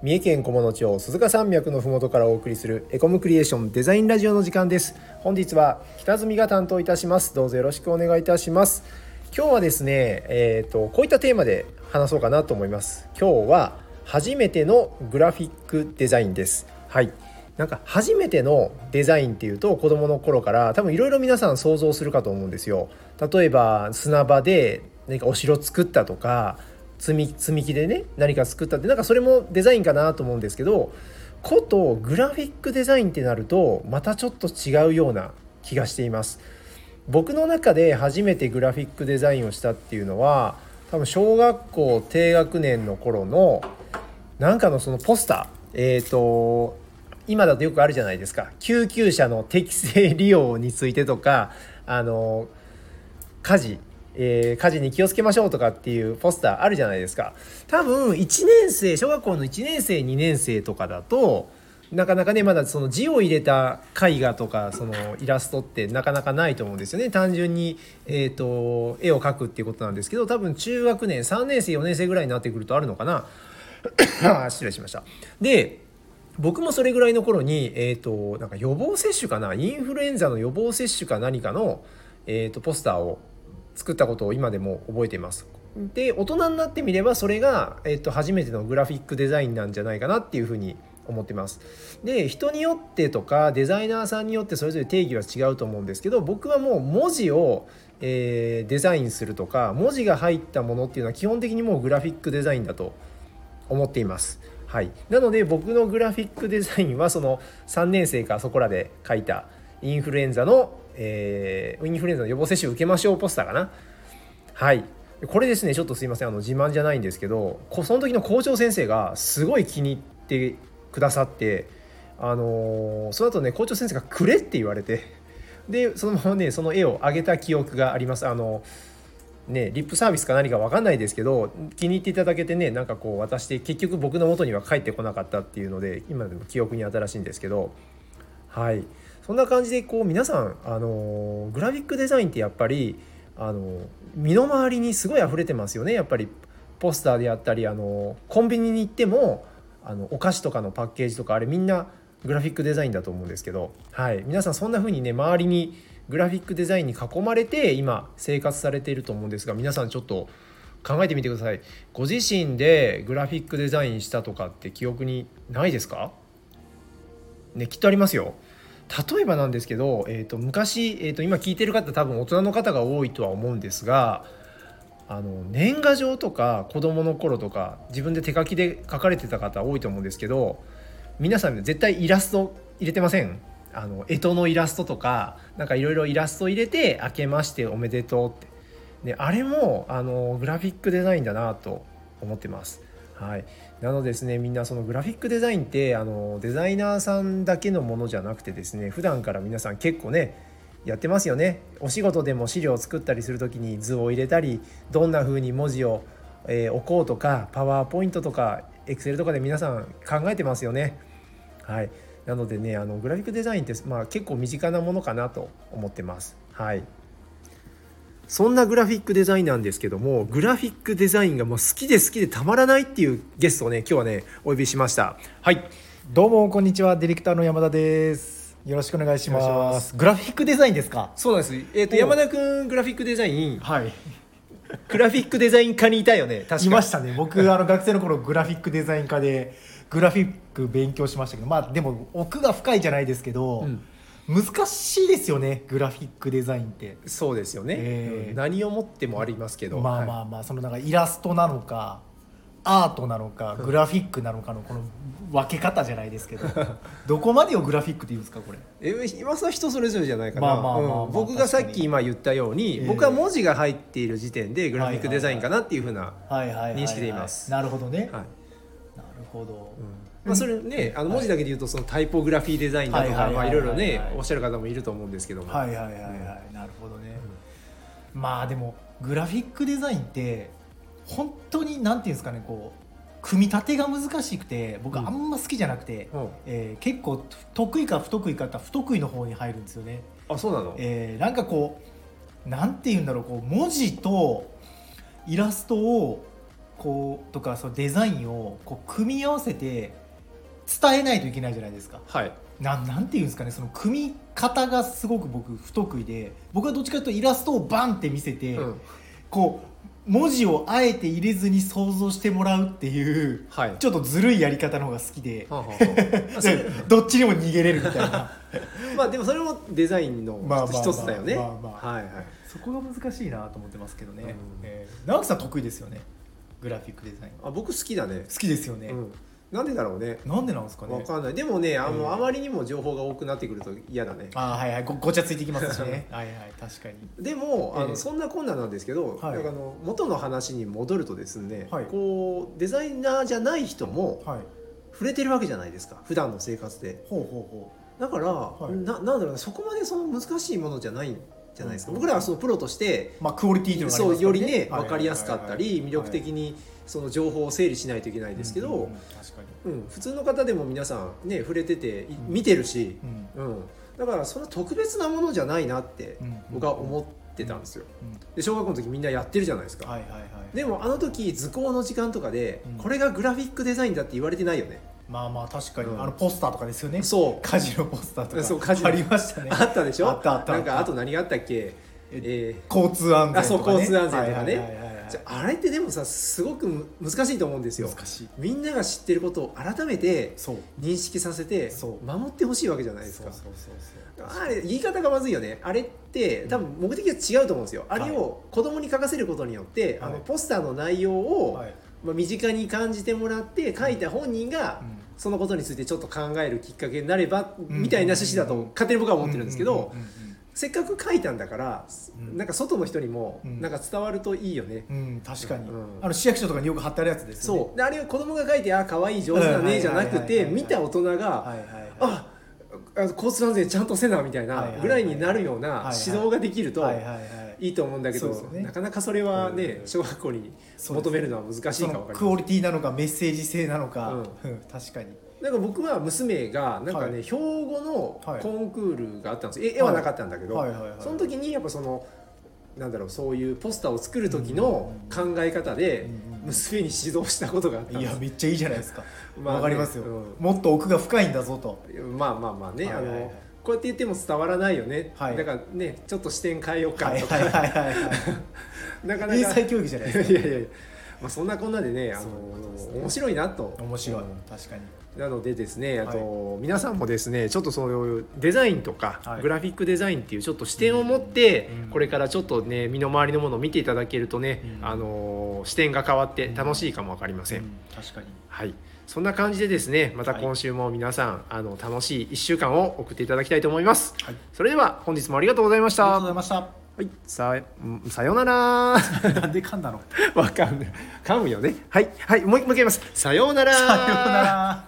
三重県菰野町鈴鹿山脈のふもとからお送りするエコムクリエーションデザインラジオの時間です。本日は北住が担当いたします。どうぞよろしくお願いいたします。今日はですねえっ、とこういったテーマで話そうかなと思います。今日は初めてのグラフィックデザインです。はい。なんか初めてのデザインっていうと子どもの頃から多分いろいろ皆さん想像するかと思うんですよ。例えば砂場で何かお城作ったとか積み積み木でね何か作ったってなんかそれもデザインかなと思うんですけどことグラフィックデザインってなるとまたちょっと違うような気がしています。僕の中で初めてグラフィックデザインをしたっていうのは多分小学校低学年の頃のなんかのそのポスター。えっ、ー、と今だとよくあるじゃないですか。救急車の適正利用についてとかあの火事。えー、火事に気をつけましょうとかっていうポスターあるじゃないですか。多分1年生小学校の1年生2年生とかだとなかなかねまだその字を入れた絵画とかそのイラストってなかなかないと思うんですよね。単純に、えーと、絵を描くっていうことなんですけど多分中学年3年生4年生ぐらいになってくるとあるのかな。失礼しました。で僕もそれぐらいの頃に、えーと、なんか予防接種かな？インフルエンザの予防接種か何かの、えーとポスターを作ったことを今でも覚えています。で大人になってみればそれが、えっと、初めてのグラフィックデザインなんじゃないかなっていうふうに思ってます。で人によってとかデザイナーさんによってそれぞれ定義は違うと思うんですけど僕はもう文字を、えー、デザインするとか文字が入ったものっていうのは基本的にもうグラフィックデザインだと思っています。はい、なので僕のグラフィックデザインはその3年生かそこらで書いたインフルエンザのえー、インフルエンザの予防接種受けましょうポスターかな。はい。これですねちょっとすいません。あの自慢じゃないんですけどその時の校長先生がすごい気に入ってくださってあのー、その後ね校長先生が「くれ」って言われてでそのままねその絵をあげた記憶があります。あのねリップサービスか何か分かんないですけど気に入っていただけてねなんかこう渡して結局僕の元には帰ってこなかったっていうので今でも記憶に新しいんですけど。はい。そんな感じでこう皆さん、あのグラフィックデザインってやっぱり、あの身の回りにすごい溢れてますよね。やっぱりポスターであったり、あのコンビニに行ってもあのお菓子とかのパッケージとかあれみんなグラフィックデザインだと思うんですけど、はい、皆さんそんな風にね周りにグラフィックデザインに囲まれて今生活されていると思うんですが皆さんちょっと考えてみてください。ご自身でグラフィックデザインしたとかって記憶にないですか？ねきっとありますよ。例えばなんですけど、えーと、昔、えーと、今聞いてる方多分大人の方が多いとは思うんですがあの年賀状とか子どもの頃とか自分で手書きで書かれてた方多いと思うんですけど皆さん絶対イラスト入れてません？あの干支のイラストとかなんかいろいろイラスト入れて「明けましておめでとう」って、ね、あれもあのグラフィックデザインだなと思ってます。はい、なのですねみんなそのグラフィックデザインってあのデザイナーさんだけのものじゃなくてですね普段から皆さん結構ねやってますよねお仕事でも資料を作ったりする時に図を入れたりどんな風に文字を、えー、置こうとかパワーポイントとかエクセルとかで皆さん考えてますよね。はいなのでねあのグラフィックデザインって、まあ、結構身近なものかなと思ってます。はいそんなグラフィックデザインなんですけどもグラフィックデザインがもう好きで好きでたまらないっていうゲストをね今日はねお呼びしました。はい。どうもこんにちは。ディレクターの山田です。よろしくお願いします。グラフィックデザインですか？そうなんです。えっ、ー、と山田君グラフィックデザイン。はい。グラフィックデザイン科にいたよね。確か。いましたね。僕あの学生の頃グラフィックデザイン科でグラフィック勉強しましたけどまあでも奥が深いじゃないですけど、うん難しいですよねグラフィックデザインって。そうですよね、えー、何をもってもありますけど。まあまあまあ、そのなんかイラストなのかアートなのかグラフィックなのかのこの分け方じゃないですけど。どこまでをグラフィックって言うんですかこれ。え今さ人それぞれじゃないかな。僕がさっき今言ったように、えー、僕は文字が入っている時点でグラフィックデザインかなっていうふうな認識でいます。なるほどね、はい、なるほど、うんまあ、それねあの文字だけで言うとそのタイポグラフィーデザインだとかいろいろねおっしゃる方もいると思うんですけども。はいはいはいはい、なるほどね、うん、まあでもグラフィックデザインって本当になんていうんですかねこう組み立てが難しくて僕あんま好きじゃなくて、うん、えー、結構得意か不得意かって不得意の方に入るんですよね。あそうなの、えー、なんかこうなんて言うんだろうこう文字とイラストをこうとかそのデザインをこう組み合わせて伝えないといけないじゃないですか。はい。なんなんていうんですかね。その組み方がすごく僕不得意で僕はどっちかというとイラストをバンって見せて、うん。こう文字をあえて入れずに想像してもらうっていうはい。ちょっとずるいやり方の方が好きで、はあはあ どっちにも逃げれるみたいな。まあでもそれもデザインの一つだよね。そこが難しいなと思ってますけどね、うん。えー直樹さん得意ですよね。グラフィックデザイン。あ僕好きだね。好きですよね、うんなんでだろうね。なんでなんですかね。わかんない。でもねあの、うん。あまりにも情報が多くなってくると嫌だね。あーはいはい。ごごちゃついてきますしね。はいはい。確かに。でもあの、ええ。そんなこんななんですけど、はい。あの元の話に戻るとですね、はい。こうデザイナーじゃない人もはい。触れてるわけじゃないですか。普段の生活で。ほうほうほだから、い。ななんだろうなそこまでその難しいものじゃないんじゃないですか、うん。僕らはそのプロとしてうまあクオリティというのがありますそうよりねはい分かりやすかったり魅力的ににその情報を整理しないといけないですけど、うんうんうん普通の方でも皆さんね触れてていうん。見てるし、うん。うん、だからそんな特別なものじゃないなってうん。僕は思ってたんですよ。うん。で小学校の時みんなやってるじゃないですか、はいはいはい。でもあの時図工の時間とかで、うん。これがグラフィックデザインだって言われてないよね。まあまあ確かに、うん。あのポスターとかですよね。そう。カジノポスターとか。そうカジノ。ありましたね。あったでしょ？あったあったあった。なんかあと何があったっけ？え交通安全とか、ね、あそう交通安全とかね。はいはいはいはいーじゃああれってでもさすごくむ難しいと思うんですよ。難しい。みんなが知ってることを改めて認識させて守ってほしいわけじゃないですか。あれ言い方がまずいよね。あれって多分目的は違うと思うんですよ。あれを子供に書かせることによって、はい。あのポスターの内容を、はい。まあ、身近に感じてもらって書いた本人がうん。そのことについてちょっと考えるきっかけになれば、うん。みたいな趣旨だと勝手に僕は思ってるんですけど、うん。うんせっかく書いたんだから、うん。なんか外の人にもうん。なんか伝わるといいよね、うんうん確かに、うん。あの市役所とかによく貼ってあるやつですよね。そう。であれを子供が書いてあ可愛い上手だねじゃなくて見た大人が、はいはいはい。ああ交通安全ちゃんとせなみたいなぐらいになるような指導ができるとはいはいと思うんだけど、ね。なかなかそれはね、うん。小学校に求めるのは難しいか分かりますクオリティなのかメッセージ性なのか、確かになんか僕は娘がなんかね、はい。標語のはい。コンクールがあったんですよ、え絵はなかったんだけど、はいはいはいその時にやっぱそのなんだろうそういうポスターを作る時の考え方でうんうん娘に指導したことがあったんいですやめっちゃいいじゃないですか。わ、まあねかりますよ、うもっと奥が深いんだぞと。まあまあまあね、はいはいはい。あのこうやって言っても伝わらないよね、はい。だからねちょっと視点変えようかはいとか、はいはいはいはい なかなか。英才教育じゃないです いやいやいや、まあ、そんなこんなでねあのね。面白いなと。か面白い、うん確かになのでですねあと、皆さんもですねちょっとそういうデザインとか、はい。グラフィックデザインっていうちょっと視点を持って、うん。これからちょっとね身の回りのものを見ていただけるとね、うん。あの視点が変わって楽しいかも分かりません、うん。確かに。はい。そんな感じでですねまた今週も皆さん、あの楽しい1週間を送っていただきたいと思います、はい。それでは本日もありがとうございました。ありがとうございました。はい。さうんさようなら。なんで噛んだの？わかんない。噛むよね。はい。はい。もう一回言います。さようなら。さようなら